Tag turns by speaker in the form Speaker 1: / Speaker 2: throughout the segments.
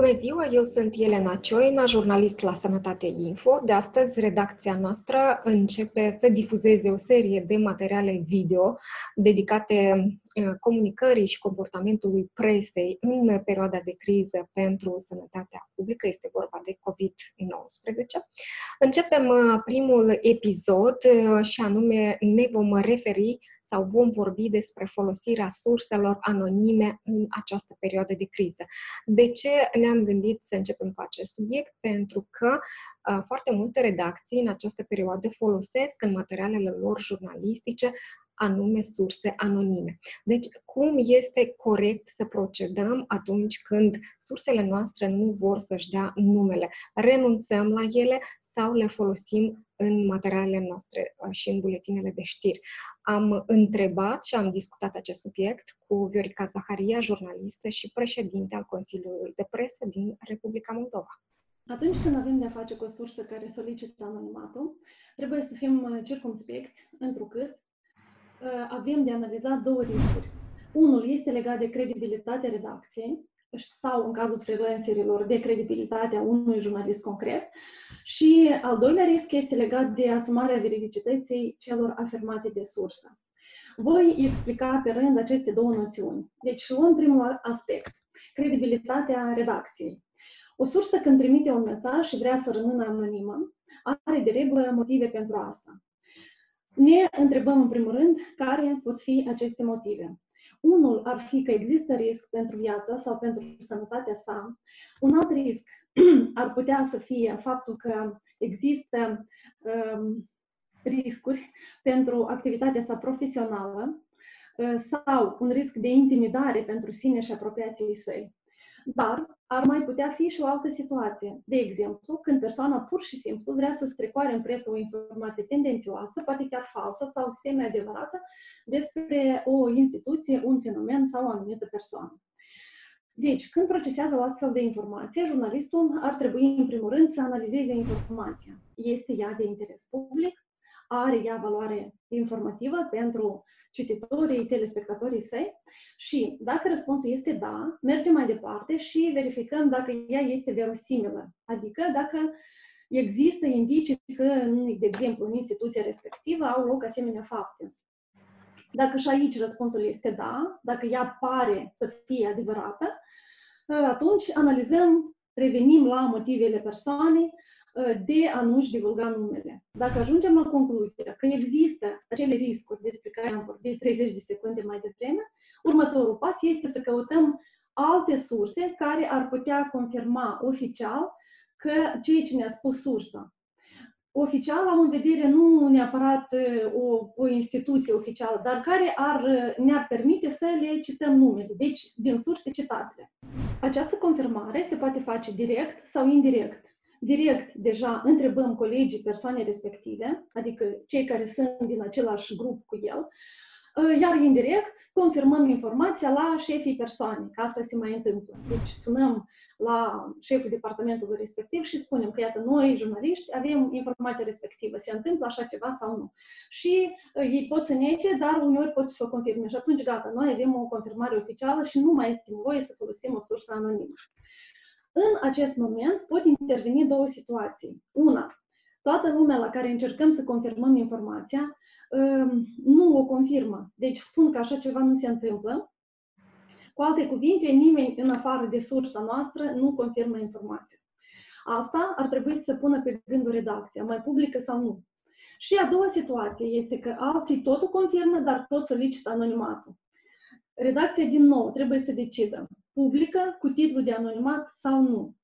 Speaker 1: Bună ziua, eu sunt Elena Cioina, jurnalist la Sănătate Info. De astăzi, redacția noastră începe să difuzeze o serie de materiale video dedicate uh, comunicării și comportamentului presei în perioada de criză pentru sănătatea publică. Este vorba de COVID-19. Începem uh, primul episod uh, și anume ne vom referi sau vom vorbi despre folosirea surselor anonime în această perioadă de criză. De ce ne-am gândit să începem cu acest subiect? Pentru că uh, foarte multe redacții în această perioadă folosesc în materialele lor jurnalistice anume surse anonime. Deci, cum este corect să procedăm atunci când sursele noastre nu vor să-și dea numele? Renunțăm la ele sau le folosim în materialele noastre uh, și în buletinele de știri. Am întrebat și am discutat acest subiect cu Viorica Zaharia, jurnalistă și președinte al Consiliului de Presă din Republica Moldova.
Speaker 2: Atunci când avem de-a face cu o sursă care solicită anonimatul, trebuie să fim uh, circumspecți, întrucât uh, avem de analizat două riscuri. Unul este legat de credibilitatea redacției sau, în cazul freelancerilor, de credibilitatea unui jurnalist concret. Și al doilea risc este legat de asumarea veridicității celor afirmate de sursă. Voi explica pe rând aceste două noțiuni. Deci, luăm primul aspect, credibilitatea redacției. O sursă când trimite un mesaj și vrea să rămână anonimă, are de regulă motive pentru asta. Ne întrebăm în primul rând care pot fi aceste motive. Unul ar fi că există risc pentru viața sau pentru sănătatea sa. Un alt risc ar putea să fie faptul că există um, riscuri pentru activitatea sa profesională uh, sau un risc de intimidare pentru sine și apropiații săi. Dar ar mai putea fi și o altă situație. De exemplu, când persoana pur și simplu vrea să strecoare în presă o informație tendențioasă, poate chiar falsă sau semi-adevărată, despre o instituție, un fenomen sau o anumită persoană. Deci, când procesează o astfel de informație, jurnalistul ar trebui, în primul rând, să analizeze informația. Este ea de interes public? Are ea valoare informativă pentru cititorii, telespectatorii săi? Și dacă răspunsul este da, mergem mai departe și verificăm dacă ea este verosimilă. Adică dacă există indicii că, de exemplu, în instituția respectivă au loc asemenea fapte. Dacă și aici răspunsul este da, dacă ea pare să fie adevărată, atunci analizăm, revenim la motivele persoanei de a nu-și divulga numele. Dacă ajungem la concluzia că există acele riscuri despre care am vorbit 30 de secunde mai devreme, următorul pas este să căutăm alte surse care ar putea confirma oficial că ceea ce ne-a spus sursa oficial am în vedere nu neapărat o, o instituție oficială, dar care ar, ne-ar permite să le cităm numele, deci din surse citabile. Această confirmare se poate face direct sau indirect. Direct, deja întrebăm colegii persoanei respective, adică cei care sunt din același grup cu el, Uh, iar indirect confirmăm informația la șefii persoanei, că asta se mai întâmplă. Deci sunăm la șeful departamentului respectiv și spunem că, iată, noi, jurnaliști, avem informația respectivă, se întâmplă așa ceva sau nu. Și uh, ei pot să nege, dar uneori pot să o confirme. Și atunci, gata, noi avem o confirmare oficială și nu mai este nevoie să folosim o sursă anonimă. În acest moment pot interveni două situații. Una, toată lumea la care încercăm să confirmăm informația Ehm, nu o confirmă. Deci spun că așa ceva nu se întâmplă. Cu alte cuvinte, nimeni în afară de sursa noastră nu confirmă informația. Asta ar trebui să pună pe gândul redacția, mai publică sau nu. Și a doua situație este că alții totul confirmă, dar tot solicită anonimatul. Redacția, din nou, trebuie să decidă publică cu titlul de anonimat sau nu.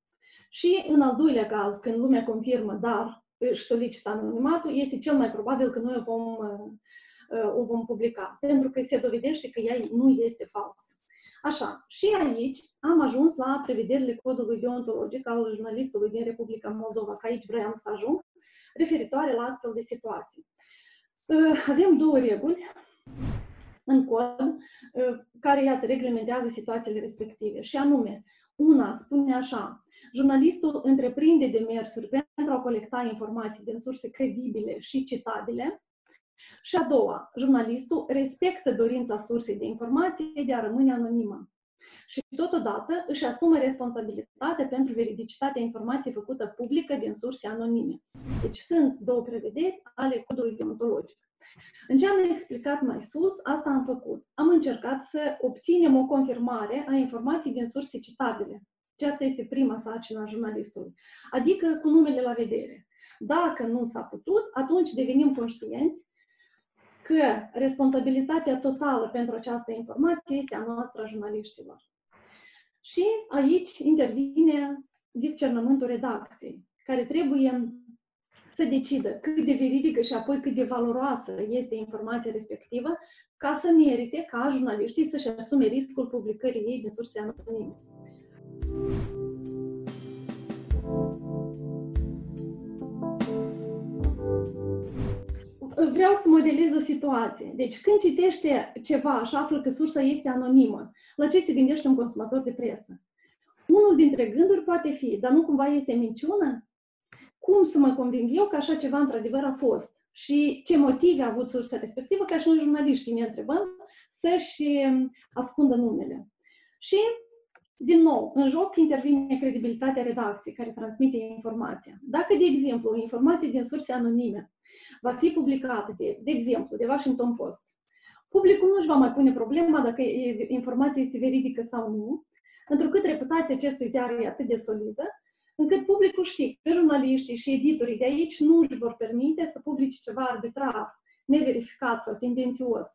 Speaker 2: Și în al doilea caz, când lumea confirmă, dar își solicită anonimatul, este cel mai probabil că noi o vom, uh, o vom publica, pentru că se dovedește că ea nu este falsă. Așa, și aici am ajuns la prevederile codului deontologic al jurnalistului din Republica Moldova, că aici vreau să ajung, referitoare la astfel de situații. Uh, avem două reguli în cod uh, care, iată, reglementează situațiile respective. Și anume, una spune așa, Jurnalistul întreprinde demersuri pentru a colecta informații din surse credibile și citabile. Și a doua, jurnalistul respectă dorința sursei de informație de a rămâne anonimă. și totodată își asumă responsabilitate pentru veridicitatea informației făcută publică din surse anonime. Deci sunt două prevederi ale codului deontologic. În ce am explicat mai sus, asta am făcut. Am încercat să obținem o confirmare a informației din surse citabile. Și asta este prima sarcină a jurnalistului. Adică cu numele la vedere. Dacă nu s-a putut, atunci devenim conștienți că responsabilitatea totală pentru această informație este a noastră a jurnaliștilor. Și aici intervine discernământul redacției, care trebuie să decidă cât de veridică și apoi cât de valoroasă este informația respectivă, ca să merite ca jurnaliștii să-și asume riscul publicării ei din surse anonime. Vreau să modelez o situație. Deci, când citește ceva și află că sursa este anonimă, la ce se gândește un consumator de presă? Unul dintre gânduri poate fi, dar nu cumva este minciună? Cum să mă conving eu că așa ceva într-adevăr a fost? Și ce motive a avut sursa respectivă, ca și noi jurnaliștii ne întrebăm, să-și ascundă numele. Și din nou, în joc intervine credibilitatea redacției care transmite informația. Dacă, de exemplu, o informație din surse anonime va fi publicată, de, de exemplu, de Washington Post, publicul nu își va mai pune problema dacă informația este veridică sau nu, întrucât reputația acestui ziar e atât de solidă, încât publicul știe că jurnaliștii și editorii de aici nu își vor permite să publice ceva arbitrar, neverificat sau tendențios.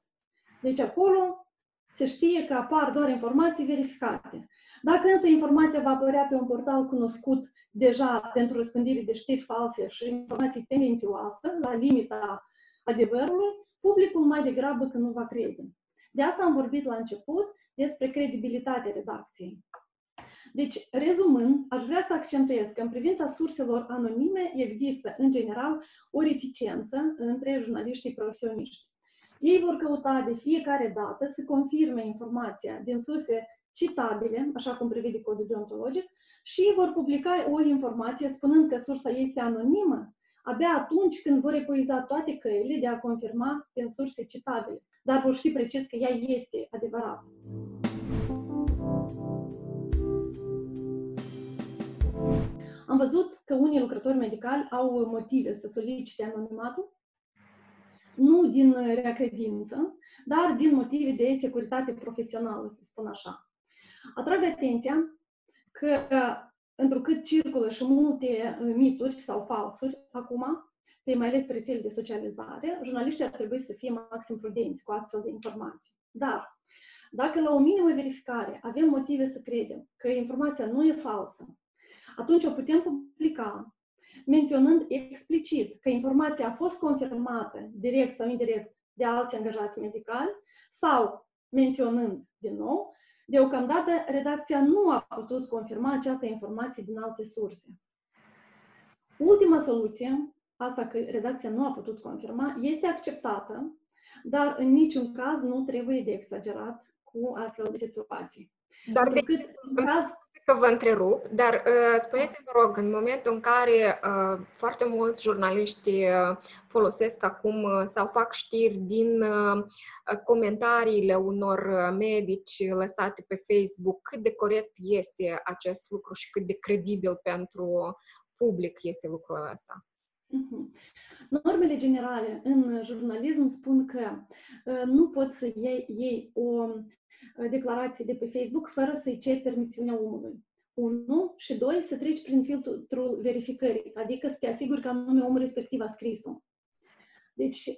Speaker 2: Deci acolo se știe că apar doar informații verificate. Dacă însă informația va apărea pe un portal cunoscut deja pentru răspândirii de știri false și informații tendențioase, la limita adevărului, publicul mai degrabă că nu va crede. De asta am vorbit la început despre credibilitatea redacției. Deci, rezumând, aș vrea să accentuez că în privința surselor anonime există, în general, o reticență între jurnaliștii profesioniști. Ei vor căuta de fiecare dată să confirme informația din surse citabile, așa cum prevede codul deontologic, și vor publica o informație spunând că sursa este anonimă, abia atunci când vor epuiza toate căile de a confirma din surse citabile, dar vor ști precis că ea este adevărată. Am văzut că unii lucrători medicali au motive să solicite anonimatul, nu din rea credință, dar din motive de securitate profesională, să spun așa. Atrag atenția că, întrucât circulă și multe uh, mituri sau falsuri acum, pe mai ales pe rețele de socializare, jurnaliștii ar trebui să fie maxim prudenți cu astfel de informații. Dar, dacă la o minimă verificare avem motive să credem că informația nu e falsă, atunci o putem publica menționând explicit că informația a fost confirmată direct sau indirect de alți angajați medicali sau menționând din nou Deocamdată, redacția nu a putut confirma această informație din alte surse. Ultima soluție, asta că redacția nu a putut confirma, este acceptată, dar în niciun caz nu trebuie de exagerat cu astfel de situații.
Speaker 1: Dar de cât în caz că vă întrerup, dar uh, spuneți-mi, vă rog, în momentul în care uh, foarte mulți jurnaliști uh, folosesc acum uh, sau fac știri din uh, comentariile unor uh, medici lăsate pe Facebook, cât de corect este acest lucru și cât de credibil pentru public este lucrul ăsta?
Speaker 2: Mhm. Normele generale în jurnalism spun că uh, nu poți să iei, iei o Uh, declarații de pe Facebook fără să-i ceri permisiunea omului. Unu și doi, să treci prin filtrul verificării, adică să te asiguri că anume omul respectiv a scris-o. Deci,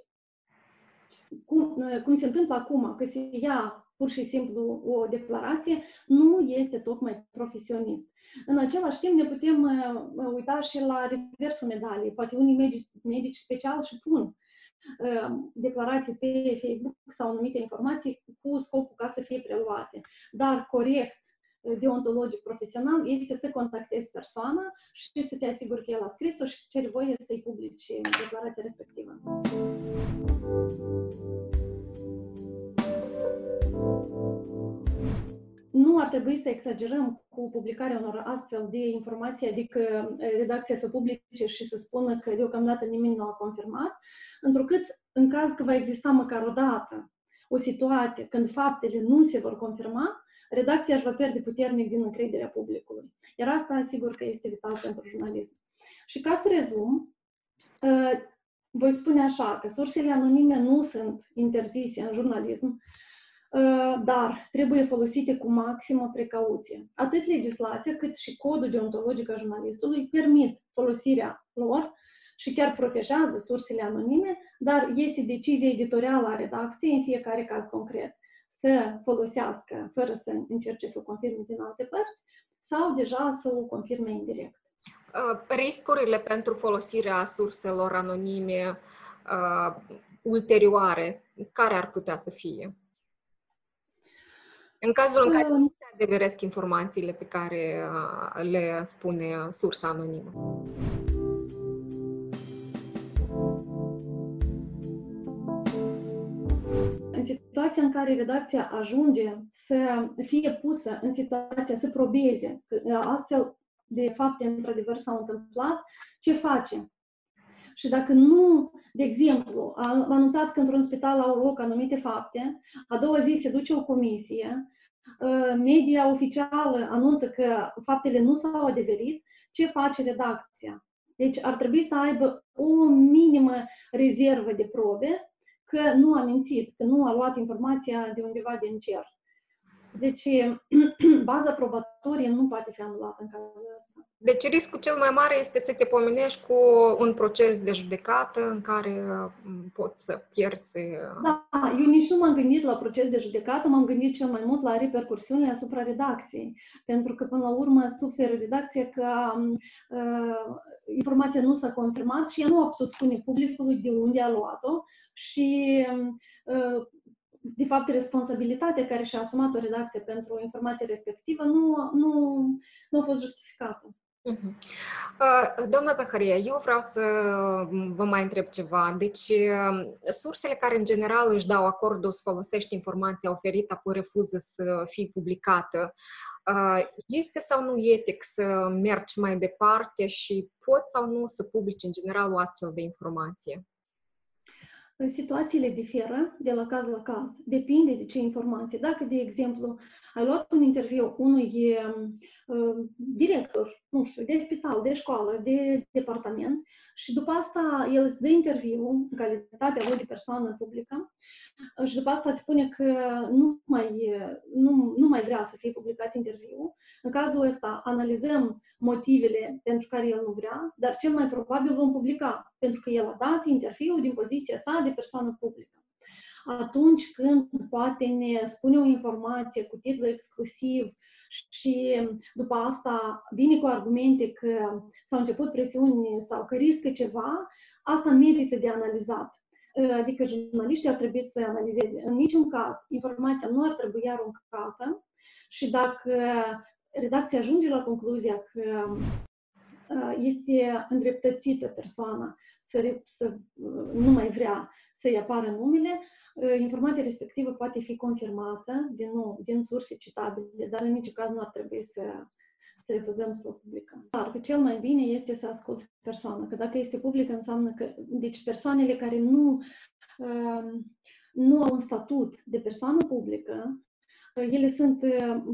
Speaker 2: cum, uh, cum se întâmplă acum, că se ia pur și simplu o declarație, nu este tocmai profesionist. În același timp ne putem uh, uita și la reversul medaliei. Poate unii medici, medici special și pun Ehm, declarații pe Facebook sau anumite informații cu scopul ca să fie preluate. Dar corect, deontologic profesional, este să contactezi persoana și să te asiguri că el a scris-o și ceri voie să-i publici declarația respectivă. Nu ar trebui să exagerăm cu publicarea unor astfel de informații, adică eh, redacția să publice și să spună că deocamdată nimeni nu a confirmat, întrucât în caz că va exista măcar o dată o situație când faptele nu se vor confirma, redacția își va pierde puternic din încrederea publicului. Iar asta, sigur că este vital pentru jurnalism. Și ca să rezum, ă, voi spune așa, că sursele anonime nu sunt interzise în jurnalism, ă, dar trebuie folosite cu maximă precauție. Atât legislația cât și codul deontologic al jurnalistului permit folosirea lor și chiar protejează sursele anonime, dar este decizia editorială a redacției în fiecare caz concret să folosească fără să încerce să o confirme din alte părți sau deja să o confirme indirect.
Speaker 1: Uh, riscurile pentru folosirea surselor anonime uh, ulterioare, care ar putea să fie? În cazul în care uh, nu se adeveresc informațiile pe care uh, le spune sursa anonimă.
Speaker 2: situația în care redacția ajunge să fie pusă în situația să probeze că astfel de fapte într-adevăr s-au întâmplat, ce face? Și dacă nu, de exemplu, a anunțat că într-un spital au loc anumite fapte, a doua zi se duce o comisie, ă, media oficială anunță că faptele nu s-au adeverit, ce face redacția? Deci ar trebui să aibă o minimă rezervă de probe că nu a mințit, că nu a luat informația de undeva din cer. Deci, baza probatorie nu poate fi anulată în cazul ăsta.
Speaker 1: Deci, riscul cel mai mare este să te pomenești cu un proces de judecată în care mm, poți să pierzi. Uh,
Speaker 2: da, eu nici nu m-am gândit la proces de judecată, m-am gândit cel mai mult la repercursiunile asupra redacției. Pentru că, până la urmă, suferă redacția că mm, uh, informația nu s-a confirmat și ea nu a putut spune publicului de unde a luat-o și mm, uh, de fapt, responsabilitatea care și-a asumat o redacție pentru informația respectivă nu, nu, nu a fost justificată.
Speaker 1: Uh-huh. Doamna Zaharia, eu vreau să vă mai întreb ceva. Deci, um, sursele care în general își dau acordul să folosești informația oferită, apoi refuză să fie publicată, uh, este sau nu etic să mergi mai departe și poți sau nu să publici în general o astfel de informație?
Speaker 2: situațiile diferă de la caz la caz. Depinde de ce informație. Dacă, de exemplu, ai luat un interviu unui uh, director, nu știu, de spital, de școală, de departament și după asta el îți dă interviu în calitatea lui de persoană publică și după asta îți spune că nu mai, nu, nu mai vrea să fie publicat interviu. În cazul ăsta analizăm motivele pentru care el nu vrea, dar cel mai probabil vom publica, pentru că el a dat interviu din poziția sa de persoană publică. Atunci când poate ne spune o informație cu titlu exclusiv și după asta vine cu argumente că s-au început presiuni sau că riscă ceva, asta merită de analizat. Adică jurnaliștii ar trebui să analizeze. În niciun caz, informația nu ar trebui aruncată și dacă redacția ajunge la concluzia că este îndreptățită persoana să, să nu mai vrea să-i apară numele, informația respectivă poate fi confirmată, din nou, din surse citabile, dar în niciun caz nu ar trebui să, să refuzăm să o publicăm. Dar că cel mai bine este să asculți persoana, că dacă este publică înseamnă că, deci persoanele care nu, nu au un statut de persoană publică, ele sunt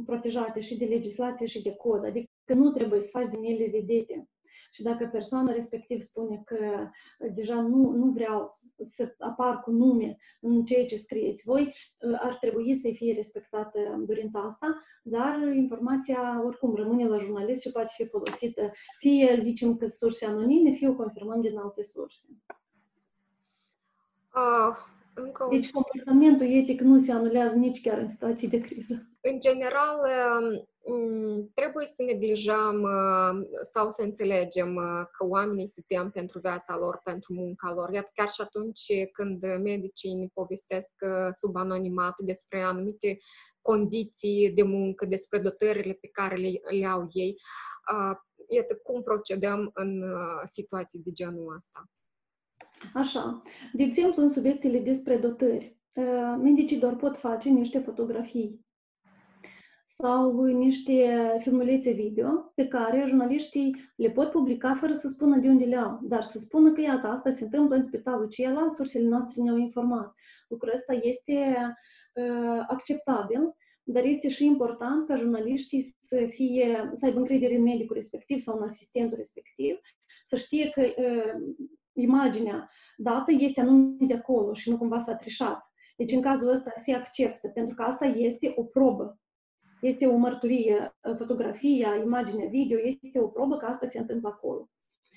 Speaker 2: protejate și de legislație și de cod, adică nu trebuie să faci din ele vedete. Și dacă persoana respectiv spune că deja nu, nu vreau să apar cu nume în ceea ce scrieți voi, ar trebui să fie respectată dorința asta, dar informația oricum rămâne la jurnalist și poate fi folosită fie zicem că surse anonime, fie o confirmăm din alte surse.
Speaker 1: Uh, încă
Speaker 2: un... Deci comportamentul etic nu se anulează nici chiar în situații de criză.
Speaker 1: În general, um, trebuie să neglijăm uh, sau să înțelegem uh, că oamenii se tem pentru viața lor, pentru munca lor. Iată, chiar și atunci când medicii ne povestesc uh, sub anonimat despre anumite condiții de muncă, despre dotările pe care le, le au ei, iată cum procedăm în situații de genul ăsta.
Speaker 2: Așa. De exemplu, în subiectele despre dotări, uh, medicii doar pot face niște fotografii. Sau niște filmulețe video pe care jurnaliștii le pot publica fără să spună de unde le au, dar să spună că, iată, asta se întâmplă în spitalul acela, sursele noastre ne-au informat. Lucrul ăsta este uh, acceptabil, dar este și important ca jurnaliștii să, fie, să aibă încredere în medicul respectiv sau în asistentul respectiv, să știe că uh, imaginea dată este anume de acolo și nu cumva s-a trișat. Deci în cazul ăsta se acceptă, pentru că asta este o probă. Este o mărturie, fotografia, imaginea video, este o probă că asta se întâmplă acolo.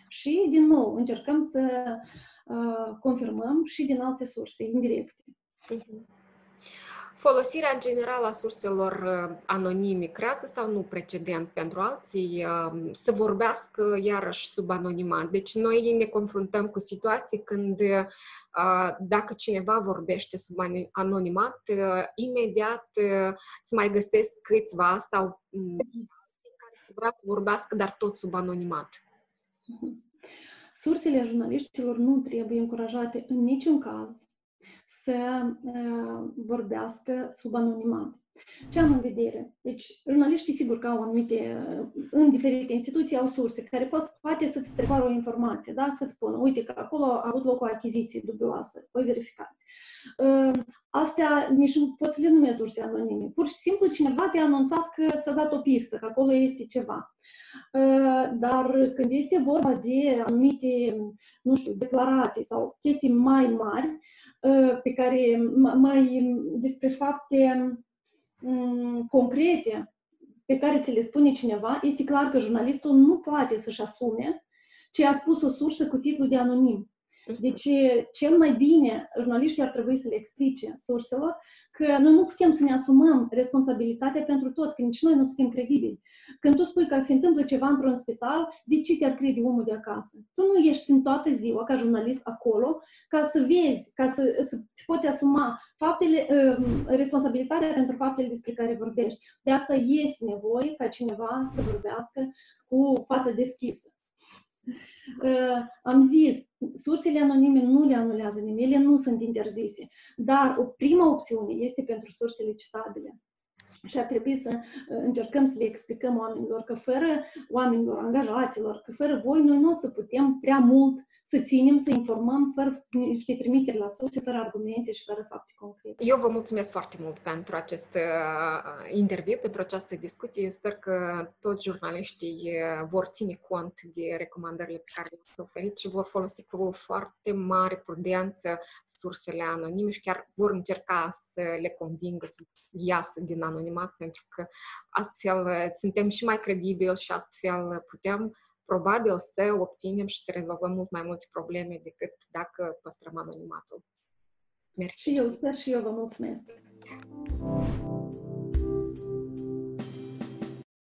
Speaker 2: Și, din nou, încercăm să uh, confirmăm și din alte surse, indirecte. Uh-huh.
Speaker 1: Folosirea generală a surselor uh, anonime creează sau nu precedent pentru alții um, să vorbească iarăși sub anonimat. Deci noi ne confruntăm cu situații când uh, dacă cineva vorbește sub anonimat, uh, imediat se mai găsesc câțiva sau mm, alții care vrea să vorbească, dar tot sub anonimat.
Speaker 2: Sursele jurnaliștilor nu trebuie încurajate în niciun caz să vorbească sub anonimat. Ce am în vedere? Deci, jurnaliștii, sigur că au anumite, în diferite instituții, au surse care pot, poate să-ți strecoară o informație, da? Să-ți spună, uite că acolo a avut loc o achiziție dubioasă, voi verificați. Astea nici nu poți să le numezi surse anonime. Pur și simplu cineva te-a anunțat că ți-a dat o pistă, că acolo este ceva. Dar când este vorba de anumite, nu știu, declarații sau chestii mai mari, pe care mai despre fapte concrete pe care ți le spune cineva, este clar că jurnalistul nu poate să-și asume ce a spus o sursă cu titlul de anonim. Deci, cel mai bine, jurnaliștii ar trebui să le explice surselor că noi nu putem să ne asumăm responsabilitatea pentru tot, că nici noi nu suntem credibili. Când tu spui că se întâmplă ceva într-un spital, de ce te-ar crede omul de acasă? Tu nu ești în toată ziua ca jurnalist acolo ca să vezi, ca să, să poți asuma faptele, uh, responsabilitatea pentru faptele despre care vorbești. De asta este nevoie ca cineva să vorbească cu față deschisă. Uh, am zis, sursele anonime nu le anulează nimeni, ele nu sunt interzise, dar o prima opțiune este pentru sursele citabile. Și ar trebui să uh, încercăm să le explicăm oamenilor că fără oamenilor, angajaților, că fără voi noi nu o să putem prea mult să ținem, să informăm fără niște trimiteri la surse, fără argumente și fără fapte concrete.
Speaker 1: Eu vă mulțumesc foarte mult pentru acest uh, interviu, pentru această discuție. Eu sper că toți jurnaliștii uh, vor ține cont de recomandările pe care le-ați oferit și vor folosi cu foarte mare prudență sursele anonime și chiar vor încerca să le convingă să iasă din anonimat, pentru că astfel uh, suntem și mai credibili și astfel putem probabil să obținem și să rezolvăm mult mai multe probleme decât dacă păstrăm anonimatul.
Speaker 2: Mersi. Și eu sper și eu vă mulțumesc.